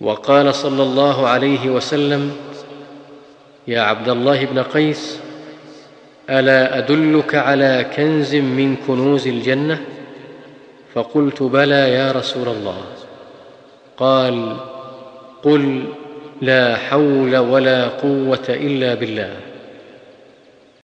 وقال صلى الله عليه وسلم يا عبد الله بن قيس ألا أدلك على كنز من كنوز الجنة؟ فقلت بلى يا رسول الله. قال قل لا حول ولا قوة إلا بالله.